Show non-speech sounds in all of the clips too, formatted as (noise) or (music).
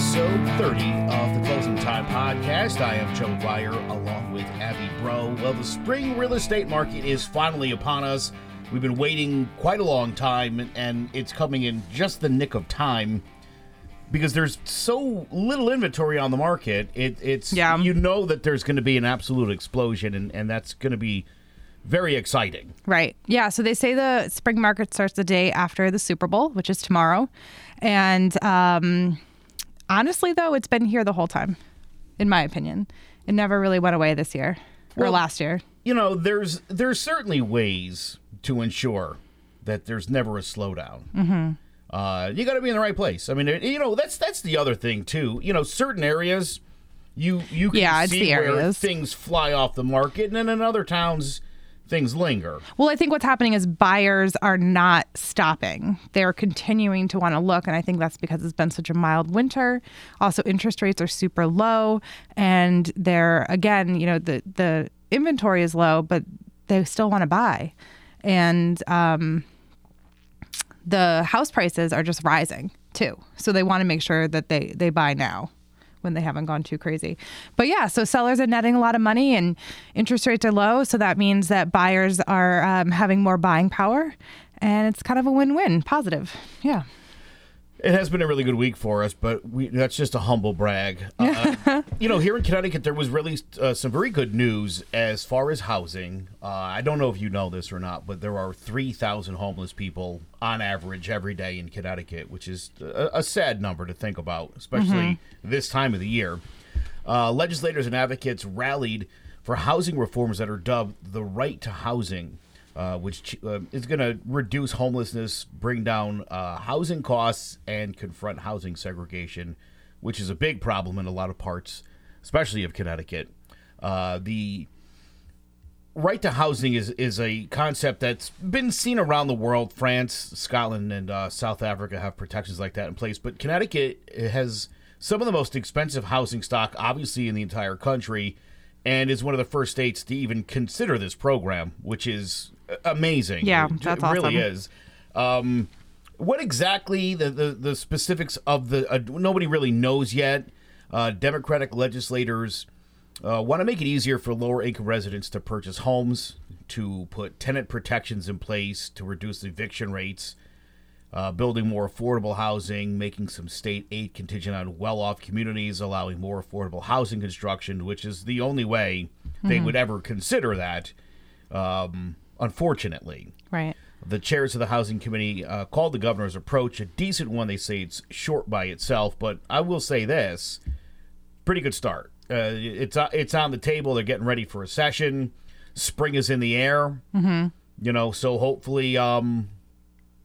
episode 30 of the Closing Time Podcast. I am Joe Dwyer along with Abby Bro. Well, the spring real estate market is finally upon us. We've been waiting quite a long time, and it's coming in just the nick of time because there's so little inventory on the market. It, it's Yeah. you know that there's going to be an absolute explosion, and, and that's going to be very exciting. Right. Yeah. So they say the spring market starts the day after the Super Bowl, which is tomorrow. And um, honestly, though, it's been here the whole time, in my opinion. It never really went away this year or Well- last year. you know, there's there's certainly ways to ensure that there's never a slowdown. Mm-hmm. Uh, you got to be in the right place. I mean, you know, that's that's the other thing too. You know, certain areas, you you can Yeah, see where things fly off the market, and then in other towns, things linger. Well, I think what's happening is buyers are not stopping. They're continuing to want to look. And I think that's because it's been such a mild winter. Also, interest rates are super low. And they're, again, you know, the, the inventory is low, but they still want to buy. And um, the house prices are just rising too. So they want to make sure that they, they buy now when they haven't gone too crazy. But yeah, so sellers are netting a lot of money and interest rates are low. So that means that buyers are um, having more buying power. And it's kind of a win win, positive. Yeah. It has been a really good week for us, but we, that's just a humble brag. Uh, (laughs) you know, here in Connecticut, there was really uh, some very good news as far as housing. Uh, I don't know if you know this or not, but there are 3,000 homeless people on average every day in Connecticut, which is a, a sad number to think about, especially this time of the year. Uh, legislators and advocates rallied for housing reforms that are dubbed the right to housing, uh, which uh, is going to reduce homelessness, bring down uh, housing costs, and confront housing segregation, which is a big problem in a lot of parts, especially of Connecticut. Uh, the right to housing is, is a concept that's been seen around the world. France, Scotland, and uh, South Africa have protections like that in place, but Connecticut has some of the most expensive housing stock, obviously, in the entire country, and is one of the first states to even consider this program, which is amazing. Yeah, that's it really awesome. is. Um, what exactly the, the, the specifics of the uh, nobody really knows yet. Uh, Democratic legislators uh, want to make it easier for lower income residents to purchase homes, to put tenant protections in place, to reduce eviction rates, uh, building more affordable housing, making some state aid contingent on well off communities, allowing more affordable housing construction, which is the only way they would ever consider that, um, unfortunately. Right. The chairs of the housing committee uh, called the governor's approach a decent one. They say it's short by itself, but I will say this: pretty good start. Uh, it's uh, it's on the table. They're getting ready for a session. Spring is in the air. Mm-hmm. You know, so hopefully, um,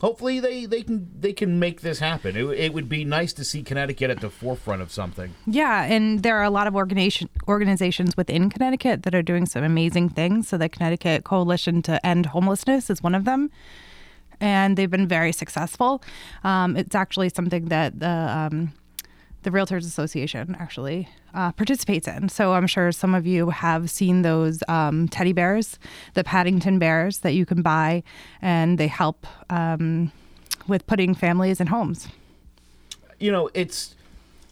hopefully they, they can they can make this happen. It, it would be nice to see Connecticut at the forefront of something. Yeah, and there are a lot of organization organizations within Connecticut that are doing some amazing things. So the Connecticut Coalition to End Homelessness is one of them, and they've been very successful. Um, it's actually something that the um, the Realtors Association actually uh, participates in. So I'm sure some of you have seen those um, teddy bears, the Paddington bears that you can buy, and they help um, with putting families in homes. you know, it's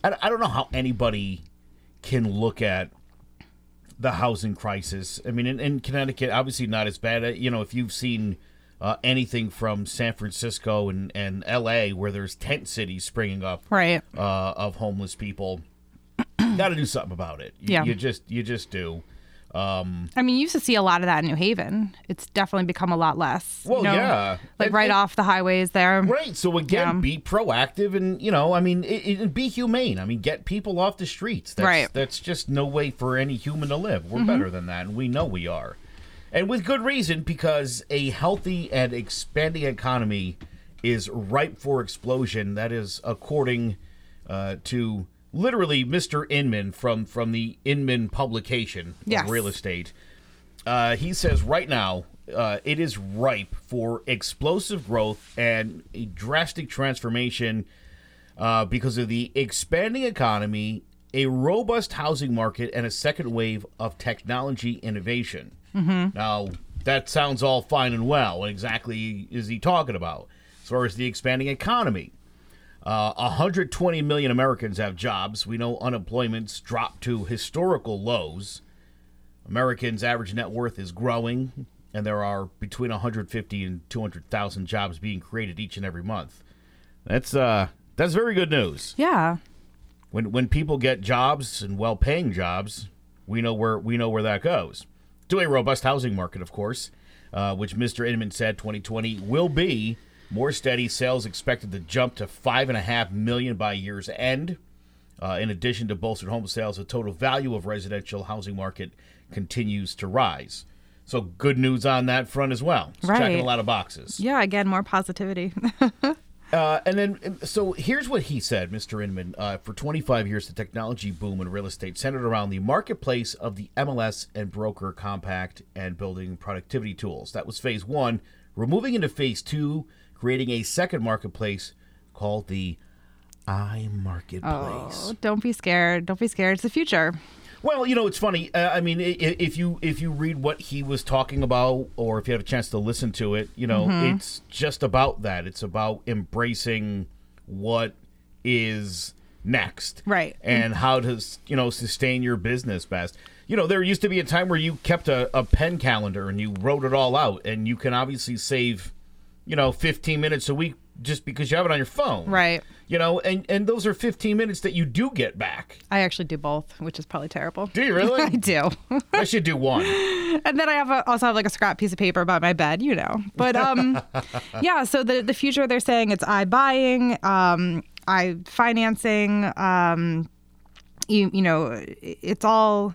I, I don't know how anybody can look at the housing crisis. I mean, in, in Connecticut, obviously not as bad. You know, if you've seen uh, anything from San Francisco and, and L.A., where there's tent cities springing up Right. uh, of homeless people, got to do something about it. You, Yeah. you just you just do. Um, I mean, you used to see a lot of that in New Haven. It's definitely become a lot less. Well, you know? yeah. Like And- right and- off the highways there. Right. So again, Yeah. be proactive and you know, I mean, it, it, be humane. I mean, get people off the streets. That's, Right. That's just no way for any human to live. We're better than that, and we know we are, and with good reason because a healthy and expanding economy is ripe for explosion. That is according uh, to literally Mr. Inman from from the Inman publication Yes. of real estate. Uh, he says right now uh, it is ripe for explosive growth and a drastic transformation uh, because of the expanding economy, a robust housing market, and a second wave of technology innovation. Mm-hmm. Now, that sounds all fine and well. What exactly is he talking about as far as the expanding economy? Uh, 120 million Americans have jobs. We know unemployment's dropped to historical lows. Americans' average net worth is growing, and there are between 150 and 200,000 jobs being created each and every month. That's uh, that's very good news. Yeah. When when people get jobs and well-paying jobs, we know where we know where that goes. To a robust housing market, of course, uh, which Mr. Inman said 2020 will be more steady. Sales expected to jump to five and a half million by year's end. Uh, in addition to bolstered home sales, the total value of residential housing market continues to rise. So good news on that front as well. It's checking a lot of boxes. Yeah. Again, more positivity. (laughs) Uh, and then, so here's what he said, Mr. Inman. Uh, for 25 years, the technology boom in real estate centered around the marketplace of the MLS and broker compact and building productivity tools. That was phase one. We're moving into phase two, creating a second marketplace called the iMarketplace. oh, don't be scared. Don't be scared. It's the future. Well, you know, it's funny. Uh, I mean, if you if you read what he was talking about, or if you have a chance to listen to it, you know, it's just about that. It's about embracing what is next, Right. And how to you know sustain your business best. You know, there used to be a time where you kept a, a pen calendar and you wrote it all out, and you can obviously save, you know, fifteen minutes a week just because you have it on your phone, Right. You know, and and those are fifteen minutes that you do get back. I actually do both, which is probably terrible. Do you really? (laughs) I do. I should do one. (laughs) and then I have a, also have like a scrap piece of paper about my bed, you know. But um, (laughs) yeah. So the the future they're saying it's iBuying, um, i financing, um, you you know, it's all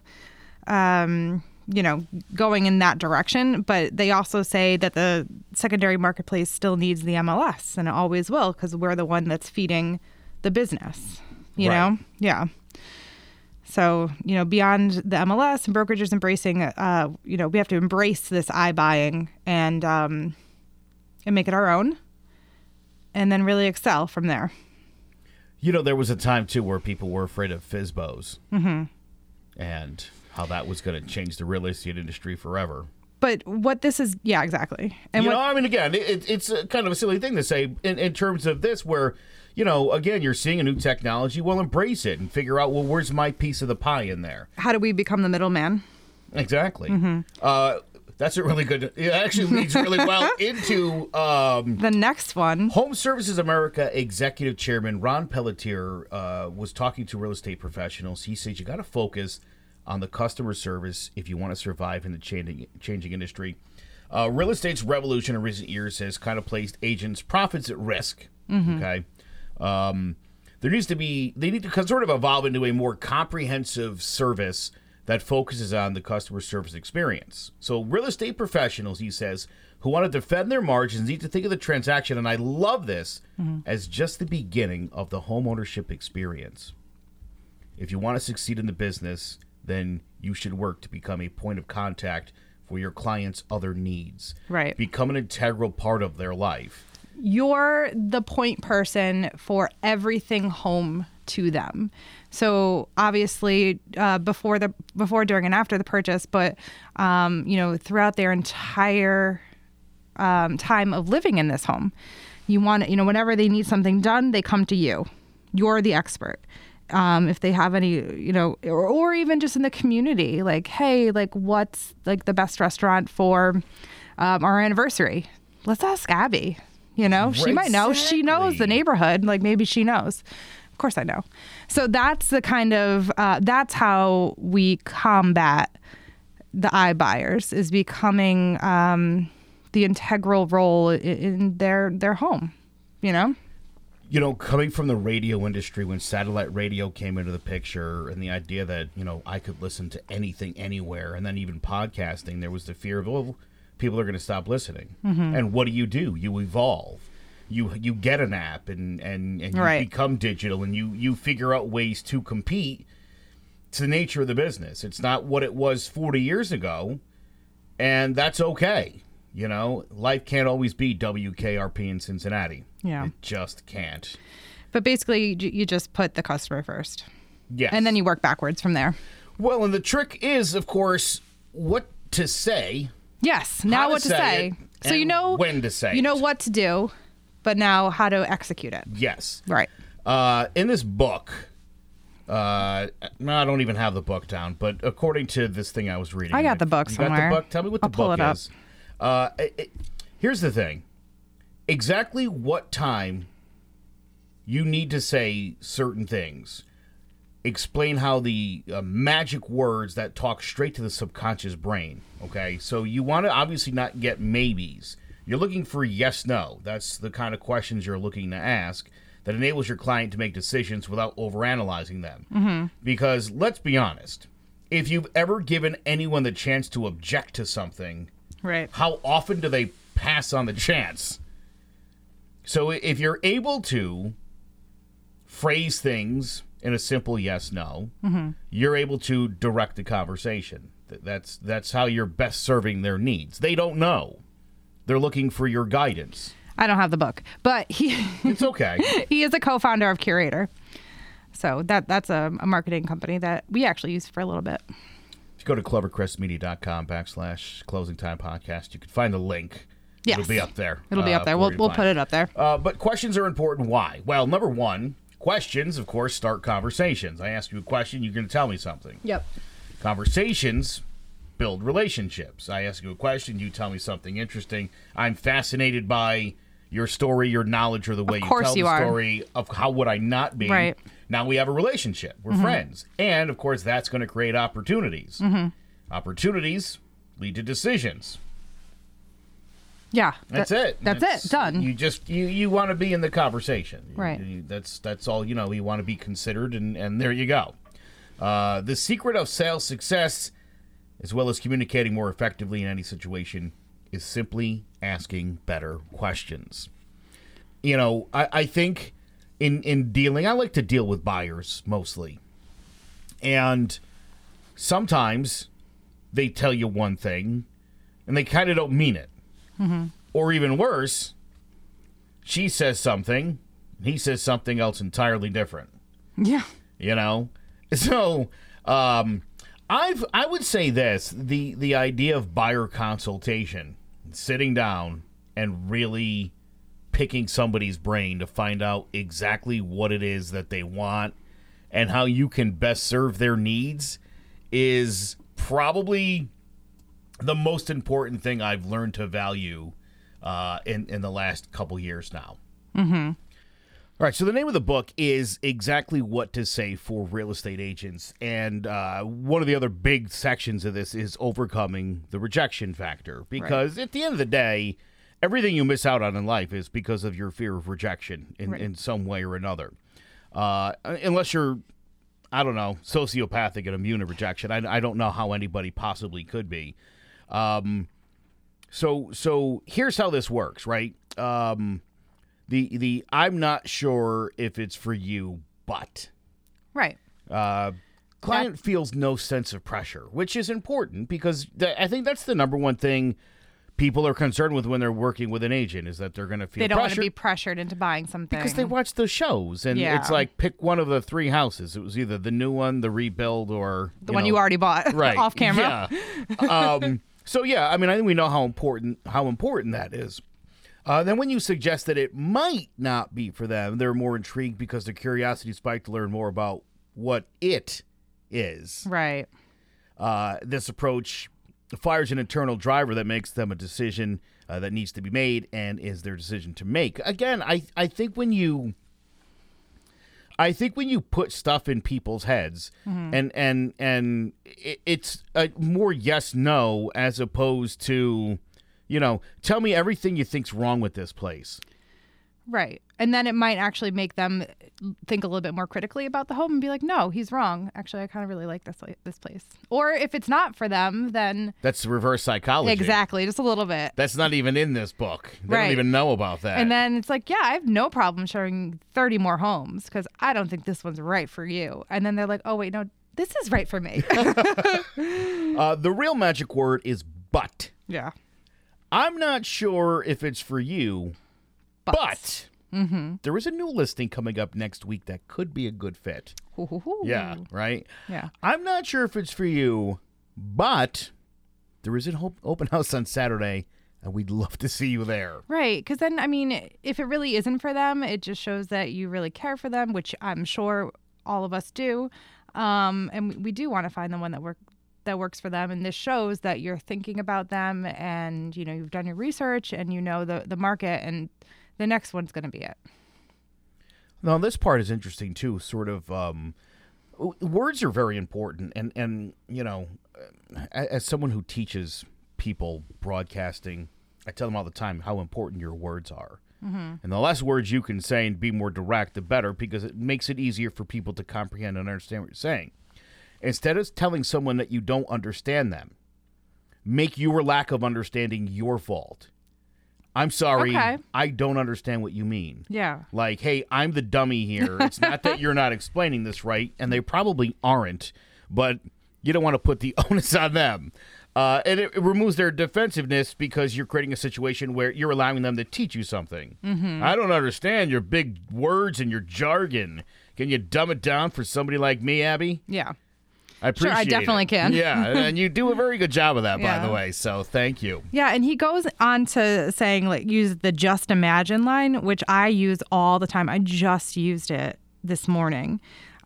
um, you know going in that direction. But they also say that the secondary marketplace still needs the MLS, and it always will because we're the one that's feeding the business. You Right. know, yeah. So, you know, beyond the MLS and brokerages embracing, uh, you know, we have to embrace this iBuying and um, and make it our own, and then really excel from there. You know, there was a time too where people were afraid of FSBOs, mm-hmm. and how that was going to change the real estate industry forever. But what this is, yeah, exactly. And you what, know, I mean, again, it, it's a kind of a silly thing to say in, in terms of this, where you know, again, you're seeing a new technology. Well, embrace it and figure out well, where's my piece of the pie in there? how do we become the middleman? Exactly. Mm-hmm. Uh, that's a really good. It actually leads really well (laughs) into um, The next one, Home Services America Executive Chairman Ron Peltier uh, was talking to real estate professionals. He says you got to focus on the customer service if you want to survive in the changing, changing industry. Uh, real estate's revolution in recent years has kind of placed agents' profits at risk. Okay. Um, there needs to be, they need to sort of evolve into a more comprehensive service that focuses on the customer service experience. So, real estate professionals, he says, who want to defend their margins need to think of the transaction, and I love this, as just the beginning of the home ownership experience. If you want to succeed in the business, then you should work to become a point of contact for your clients' other needs. Right. Become an integral part of their life. you're the point person for everything home to them. So obviously, uh, before the before, during, and after the purchase, but um, you know, throughout their entire um, time of living in this home, you want you know, whenever they need something done, they come to you. You're the expert. Um, if they have any, you know, or, or even just in the community, like, hey, like, what's like the best restaurant for um, our anniversary? Let's ask Abby. You know, she might know. She knows the neighborhood. Like maybe she knows. Of course, I know. So that's the kind of uh, that's how we combat the iBuyers is becoming um, the integral role in, in their their home. You know. You know, coming from the radio industry when satellite radio came into the picture and the idea that, you know, I could listen to anything anywhere and then even podcasting, there was the fear of, oh, people are going to stop listening. Mm-hmm. And what do you do? You evolve. You you get an app and and, and you Right. become digital and you you figure out ways to compete. It's the nature of the business. It's not what it was 40 years ago, and that's okay. You know, life can't always be WKRP in Cincinnati. Yeah. It just can't. But basically, you, you just put the customer first, Yes. and then you work backwards from there. Well, and the trick is, of course, what to say. Yes. Now what to say say? So you know when to say You know it. what to do, but now how to execute it. Yes. Right. Uh, in this book, uh, I don't even have the book down, but according to this thing I was reading, I got the book you got somewhere. the book. Tell me what I'll the book is. Uh, it, it- here's the thing: exactly what time you need to say certain things. Explain how the uh, magic words that talk straight to the subconscious brain. Okay, so you want to obviously not get maybes. You're looking for yes, no. That's the kind of questions you're looking to ask that enables your client to make decisions without overanalyzing them. Mm-hmm. Because let's be honest, if you've ever given anyone the chance to object to something, Right. how often do they pass on the chance? So if you're able to phrase things in a simple yes no, mm-hmm. you're able to direct the conversation. That's that's how you're best serving their needs. They don't know. They're looking for your guidance. I don't have the book, but he (laughs) It's okay. he is a co-founder of Curaytor. So that that's a, a marketing company that we actually used for a little bit. if you go to clevercrestmedia.com backslash closing time podcast, you can find the link. Yes. It'll be up there. It'll be uh, up there. for We'll we'll put it up there. Uh, but questions are important. Why? Well, number one, questions, of course, start conversations. I ask you a question, you're going to tell me something. Yep. Conversations build relationships. I ask you a question, you tell me something interesting. I'm fascinated by your story, your knowledge, or the way you tell you the are. story. Of how would I not be? Right. Mm-hmm. Now we have a relationship. We're friends, and of course, that's going to create opportunities. Mm-hmm. Opportunities lead to decisions. Yeah. That's that- it. That's, it. Done. You just you you want to be in the conversation, Right. You- that's that's all you know. You want to be considered, and and there you go. Uh, the secret of sales success, as well as communicating more effectively in any situation, is simply asking better questions. You know, I, I think in in dealing, I like to deal with buyers mostly, and sometimes they tell you one thing, and they kind of don't mean it. Or even worse, she says something, he says something else entirely different. yeah. You know, (laughs) so um, I've I would say this: the the idea of buyer consultation, sitting down and really picking somebody's brain to find out exactly what it is that they want and how you can best serve their needs, is probably the most important thing I've learned to value uh, in in the last couple years now. All right, so the name of the book is exactly what to say for real estate agents, and uh, one of the other big sections of this is overcoming the rejection factor. Because at the end of the day, everything you miss out on in life is because of your fear of rejection in, Right. in some way or another. Uh, unless you're, I don't know, sociopathic and immune to rejection, I, I don't know how anybody possibly could be. Um, so so here's how this works, right? Um, the the I'm not sure if it's for you, but Right. uh, client feels no sense of pressure, which is important because th- I think that's the number one thing people are concerned with when they're working with an agent is that they're going to feel They don't want to be pressured into buying something. because they watch the shows and Yeah. it's like pick one of the three houses. It was either the new one, the rebuild, or the one you already bought (laughs) right off camera. Yeah. um, so yeah, I mean, I think we know how important how important that is. Uh, then when you suggest that it might not be for them, they're more intrigued because their curiosity spiked to learn more about what it is. Right. Uh, this approach fires an internal driver that makes them a decision uh, that needs to be made and is their decision to make. Again, I I think when you I think when you put stuff in people's heads mm-hmm. and and and it, it's a more yes no as opposed to you know tell me everything you think's wrong with this place. Right. And then it might actually make them think a little bit more critically about the home and be like, "No, he's wrong. Actually, I kind of really like this this place." Or if it's not for them, then That's reverse psychology. exactly, just a little bit. That's not even in this book. They Right. don't even know about that. And then it's like, "Yeah, I have no problem showing 30 more homes because I don't think this one's right for you." And then they're like, "Oh, wait, no, this is right for me." (laughs) (laughs) uh, the real magic word is but. yeah. I'm not sure if it's for you, but there is a new listing coming up next week that could be a good fit. Hoo-hoo-hoo. Yeah, right? Yeah. I'm not sure if it's for you, but there is an open house on Saturday and we'd love to see you there. Right. Because then, I mean, if it really isn't for them, it just shows that you really care for them, which I'm sure all of us do. Um, and we do want to find the one that work that works for them. And this shows that you're thinking about them and, you know, you've done your research and you know the, the market and the next one's going to be it. Now, this part is interesting too. Sort of, um, words are very important, and and you know, as someone who teaches people broadcasting, I tell them all the time how important your words are. And the less words you can say and be more direct, the better, because it makes it easier for people to comprehend and understand what you're saying. Instead of telling someone that you don't understand them, make your lack of understanding your fault. I'm sorry, Okay. I don't understand what you mean. Yeah. Like, hey, I'm the dummy here. It's not that you're not explaining this right, and they probably aren't, but you don't want to put the (laughs) onus on them. Uh, and it, it removes their defensiveness because you're creating a situation where you're allowing them to teach you something. Mm-hmm. I don't understand your big words and your jargon. Can you dumb it down for somebody like me, Abby? Yeah. I appreciate. Sure, I definitely it. can. Yeah, (laughs) and you do a very good job of that, by Yeah. the way. So thank you. Yeah, and he goes on to saying like use the just imagine line, which I use all the time. I just used it this morning.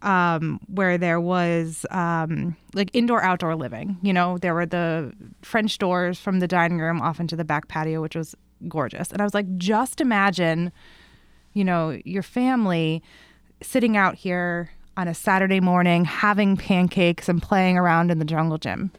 Um, where there was um, like indoor outdoor living. You know, there were the French doors from the dining room off into the back patio, which was gorgeous. And I was like, just imagine, you know, your family sitting out here on a Saturday morning having pancakes and playing around in the jungle gym.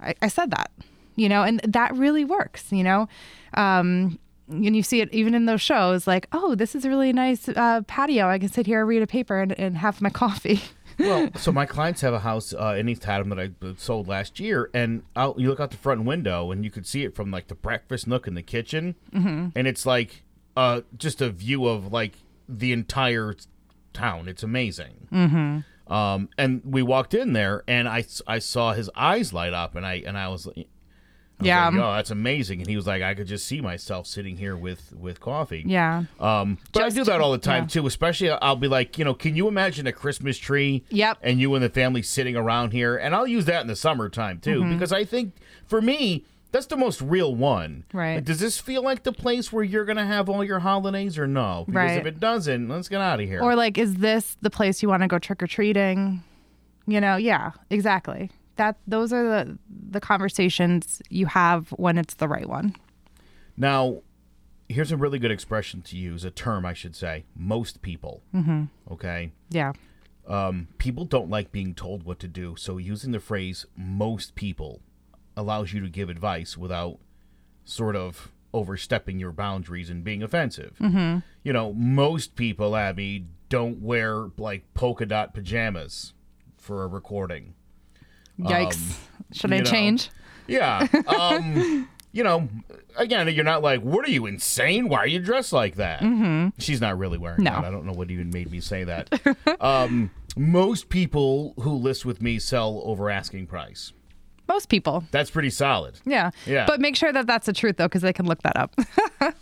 I, I said that, you know, and that really works, you know. Um, and you see it even in those shows, like, oh, this is a really nice uh, patio. I can sit here, read a paper, and, and have my (laughs) coffee. Well, so my clients have a house uh, in East Haddam that I sold last year, and out, you look out the front window and you could see it from like the breakfast nook in the kitchen, mm-hmm. and it's like uh, just a view of like the entire town. It's amazing. Mm-hmm. Um, and we walked in there, and I, I saw his eyes light up, and I and I was. I was Yeah. like, oh, that's amazing. And he was like, I could just see myself sitting here with with coffee. yeah. Um, but I do that all the time yeah. too. Especially, I'll be like, you know, can you imagine a Christmas tree? Yep. And you and the family sitting around here, and I'll use that in the summertime too, Mm-hmm. because I think for me that's the most real one. Right. Like, does this feel like the place where you're gonna have all your holidays or no? Because if it doesn't, let's get out of here. Or like, is this the place you want to go trick or treating? You know, yeah, exactly. That those are the the conversations you have when it's the right one. now, here's a really good expression to use, a term I should say. Most people. Mm-hmm. Okay. Yeah. um, people don't like being told what to do. So using the phrase "most people" allows you to give advice without sort of overstepping your boundaries and being offensive. Mm-hmm. You know, most people, Abby, don't wear like polka dot pajamas for a recording. Yikes. Should I Um, know. change? Yeah. (laughs) Um, you know, again, you're not like, what are you insane? Why are you dressed like that? Mm-hmm. She's not really wearing No. that. I don't know what even made me say that. (laughs) um, most people who list with me sell over asking price. Most people. That's pretty solid. Yeah. Yeah. But make sure that that's the truth though, because they can look that up. (laughs)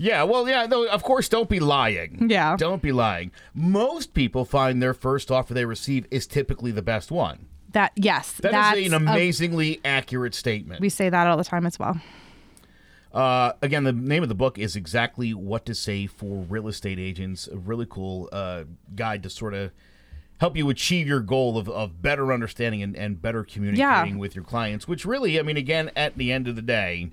Yeah, well, yeah, no, of course, don't be lying. Yeah. Don't be lying. Most people find their first offer they receive is typically the best one. that yes, That that's is an a- amazingly accurate statement. we say that all the time as well. Uh, again, the name of the book is exactly what to say for real estate agents. A really cool uh, guide to sort of help you achieve your goal of, of better understanding and, and better communicating with your clients. Which really, I mean, again, at the end of the day,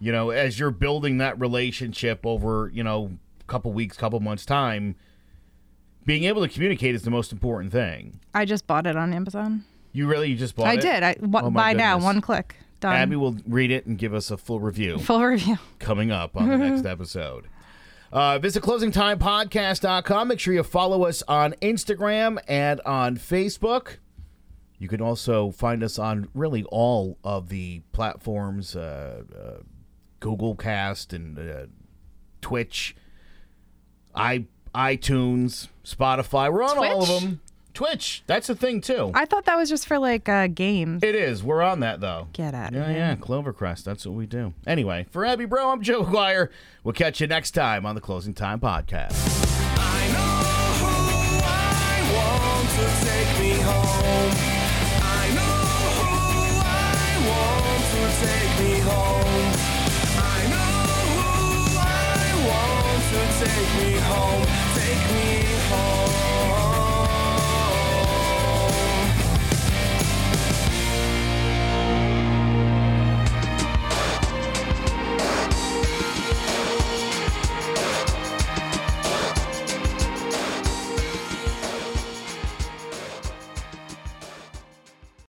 you know, as you're building that relationship over, you know, a couple weeks, couple months time, being able to communicate is the most important thing. I just bought it on Amazon. You really you just bought it? I it? did. I w- Oh, buy now, one click, done. Abby will read it and give us a full review. Full review. coming up on the next (laughs) episode. Uh, visit closingtimepodcast.com. Make sure you follow us on Instagram and on Facebook. You can also find us on really all of the platforms uh, uh, Google Cast and uh, Twitch, i iTunes, Spotify. We're on all of them. Twitch. That's a thing too. I thought that was just for like uh, games. It is. We're on that though. Get out. Yeah, yeah. Clovercrest. That's what we do. Anyway, for Abby Bro, I'm Joe McGuire. We'll catch you next time on the Closing Time Podcast. Take me home, take me home